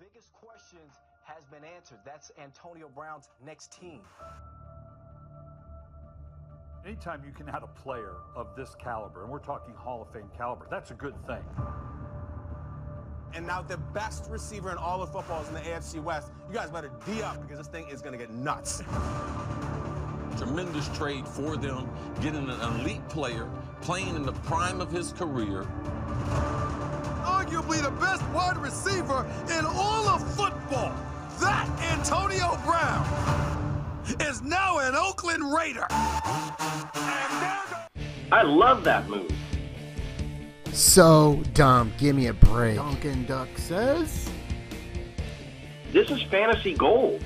biggest questions has been answered. That's Antonio Brown's next team. Anytime you can add a player of this caliber, and we're talking Hall of Fame caliber, that's a good thing. And now the best receiver in all of football is in the AFC West. You guys better D up because this thing is going to get nuts. Tremendous trade for them, getting an elite player, playing in the prime of his career. Arguably the best wide receiver in all of football. That Antonio Brown is now an Oakland Raider. I love that move. So dumb. Give me a break. Duncan Duck says. This is fantasy gold.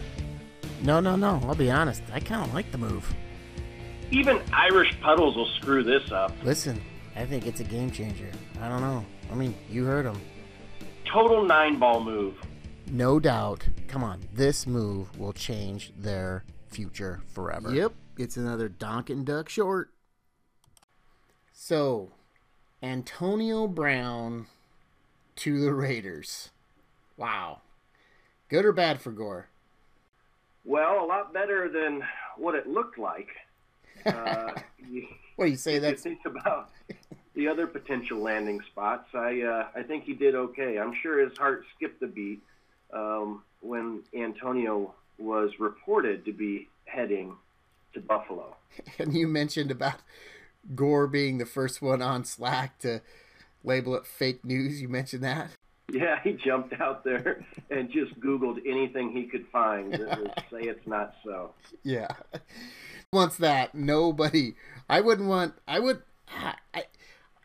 No, no, no. I'll be honest. I kind of like the move. Even Irish puddles will screw this up. Listen, I think it's a game changer. I don't know. I mean, you heard him. Total nine ball move. No doubt. Come on. This move will change their future forever. Yep. It's another Duncan Duck short. So, Antonio Brown to the Raiders. Wow. Good or bad for Gore? Well, a lot better than what it looked like. Uh, you, what do you say? That's think about the other potential landing spots. I uh, I think he did okay. I'm sure his heart skipped a beat um, when Antonio was reported to be heading to Buffalo. And you mentioned about Gore being the first one on Slack to label it fake news. You mentioned that. Yeah, he jumped out there and just Googled anything he could find that would say it's not so. Yeah. Once that, nobody. I wouldn't want. I would. I,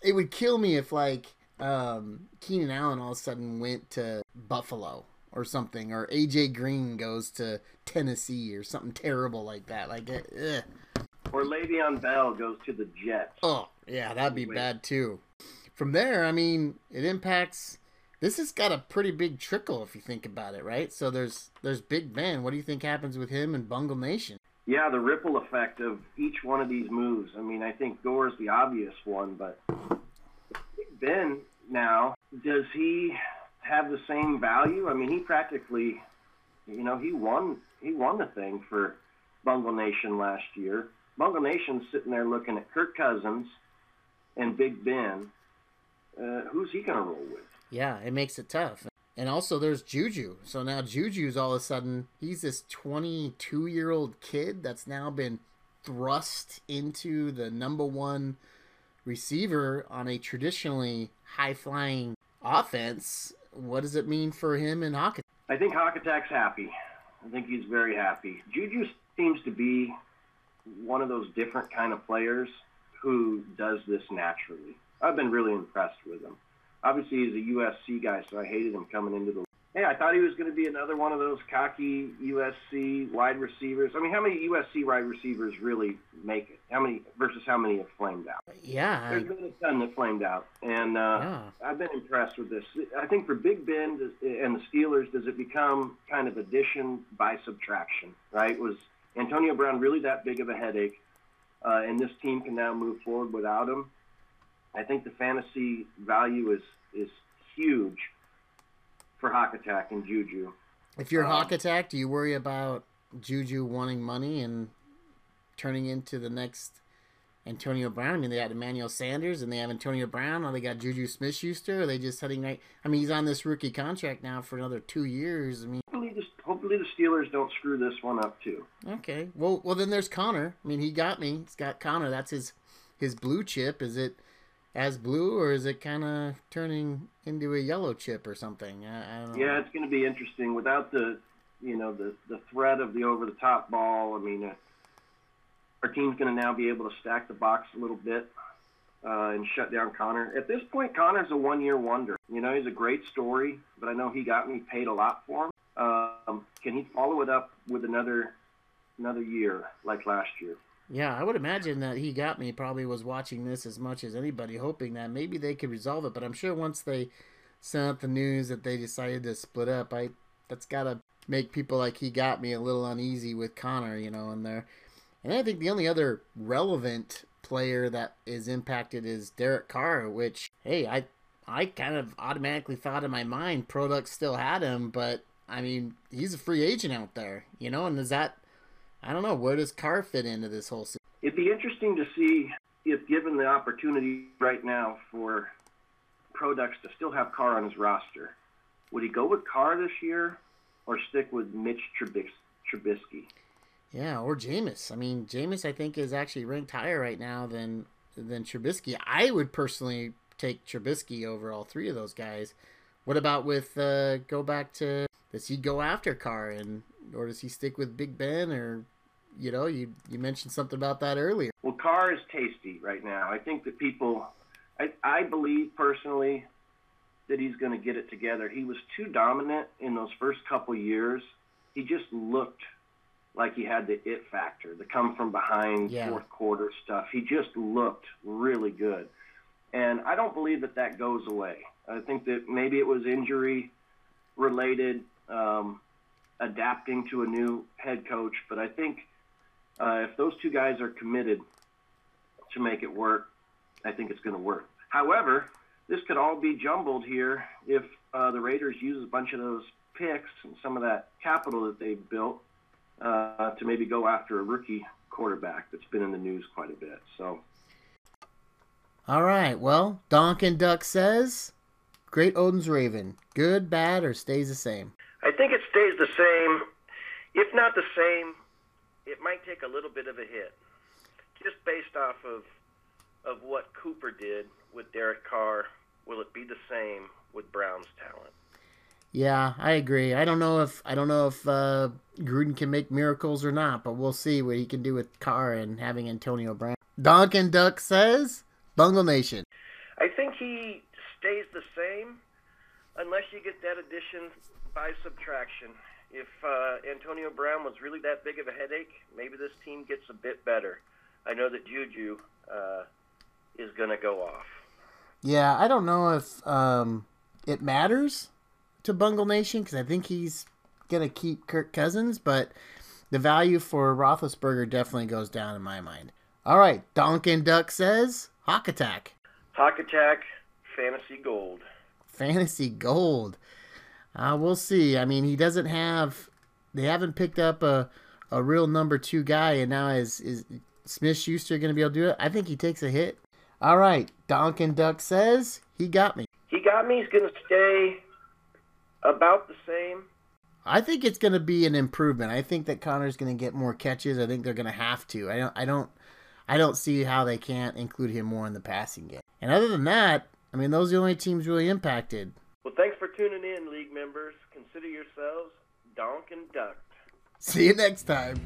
it would kill me if like um, Keenan Allen all of a sudden went to Buffalo or something, or AJ Green goes to Tennessee or something terrible like that. Like, ugh. or Le'Veon Bell goes to the Jets. Oh, yeah, that'd be Wait. bad too. From there, I mean, it impacts. This has got a pretty big trickle if you think about it, right? So there's there's Big Ben. What do you think happens with him and Bungle Nation? Yeah, the ripple effect of each one of these moves. I mean, I think Gore's the obvious one, but Ben now, does he have the same value? I mean, he practically, you know, he won he won the thing for Bungle Nation last year. Bungle Nation's sitting there looking at Kirk Cousins and Big Ben. Uh, who's he going to roll with? Yeah, it makes it tough. And also, there's Juju. So now Juju's all of a sudden, he's this 22 year old kid that's now been thrust into the number one receiver on a traditionally high flying offense. What does it mean for him and Hawk? I think Hawk Attack's happy. I think he's very happy. Juju seems to be one of those different kind of players who does this naturally. I've been really impressed with him. Obviously, he's a USC guy, so I hated him coming into the Hey, I thought he was going to be another one of those cocky USC wide receivers. I mean, how many USC wide receivers really make it? How many versus how many have flamed out? Yeah, there's been a ton that flamed out, and uh, yeah. I've been impressed with this. I think for Big Ben and the Steelers, does it become kind of addition by subtraction? Right? Was Antonio Brown really that big of a headache, uh, and this team can now move forward without him? I think the fantasy value is is huge for Hawk Attack and Juju. If you're um, Hawk Attack, do you worry about Juju wanting money and turning into the next Antonio Brown? I mean, they got Emmanuel Sanders and they have Antonio Brown. Or they got Juju Smith Schuster. Are they just heading right? I mean, he's on this rookie contract now for another two years. I mean, hopefully, the, hopefully the Steelers don't screw this one up too. Okay. Well, well, then there's Conner. I mean, he got me. He's got Conner. That's his his blue chip. Is it? As blue, or is it kind of turning into a yellow chip or something? I, I don't know. Yeah, it's going to be interesting without the, you know, the the threat of the over the top ball. I mean, uh, our team's going to now be able to stack the box a little bit uh, and shut down Conner. At this point, Conner's a one year wonder. You know, he's a great story, but I know he got me paid a lot for him. Um, can he follow it up with another another year like last year? Yeah, I would imagine that he got me probably was watching this as much as anybody, hoping that maybe they could resolve it. But I'm sure once they sent out the news that they decided to split up, I that's gotta make people like he got me a little uneasy with Conner, you know, in there. And I think the only other relevant player that is impacted is Derek Carr, which hey, I I kind of automatically thought in my mind Product still had him, but I mean, he's a free agent out there, you know, and is that I don't know, where does Carr fit into this whole? It'd be interesting to see if given the opportunity right now for Products to still have Carr on his roster, would he go with Carr this year or stick with Mitch Trubis- Trubisky? Yeah, or Jameis. I mean, Jameis I think is actually ranked higher right now than than Trubisky. I would personally take Trubisky over all three of those guys. What about with uh, go back to does he go after Carr and or does he stick with Big Ben or you know you you mentioned something about that earlier. Well, Carr is tasty right now. I think that people, I, I believe personally that he's going to get it together. He was too dominant in those first couple years. He just looked like he had the it factor, the come from behind Yeah. fourth quarter stuff. He just looked really good. And I don't believe that that goes away. I think that maybe it was injury related, um, adapting to a new head coach. But I think uh, if those two guys are committed to make it work, I think it's going to work. However, this could all be jumbled here if uh, the Raiders use a bunch of those picks and some of that capital that they've built uh, to maybe go after a rookie quarterback that's been in the news quite a bit. So All right, well, Donkin Duck says, Great Odin's Raven, good, bad, or stays the same. I think it stays the same. If not the same, it might take a little bit of a hit, just based off of of what Cooper did with Derek Carr. Will it be the same with Brown's talent? Yeah, I agree. I don't know if I don't know if uh, Gruden can make miracles or not, but we'll see what he can do with Carr and having Antonio Brown. Donkin Duck says, Bungle Nation. I think he stays the same unless you get that addition by subtraction. If uh, Antonio Brown was really that big of a headache, maybe this team gets a bit better. I know that Juju uh, is going to go off. Yeah, I don't know if um, it matters to Bungle Nation because I think he's gonna keep Kirk Cousins, but the value for Roethlisberger definitely goes down in my mind. All right, Donkin Duck says Hawk Attack, Hawk Attack, Fantasy Gold. Fantasy Gold. Uh, we'll see. I mean, he doesn't have. They haven't picked up a a real number two guy, and now is is Smith Schuster going to be able to do it? I think he takes a hit. All right, Donkin Duck says he got me. He got me. He's going to stay about the same. I think it's going to be an improvement. I think that Conner's going to get more catches. I think they're going to have to. I don't. I don't. I don't see how they can't include him more in the passing game. And other than that, I mean, those are the only teams really impacted. Tuning in, league members. Consider yourselves donk and ducked. See you next time.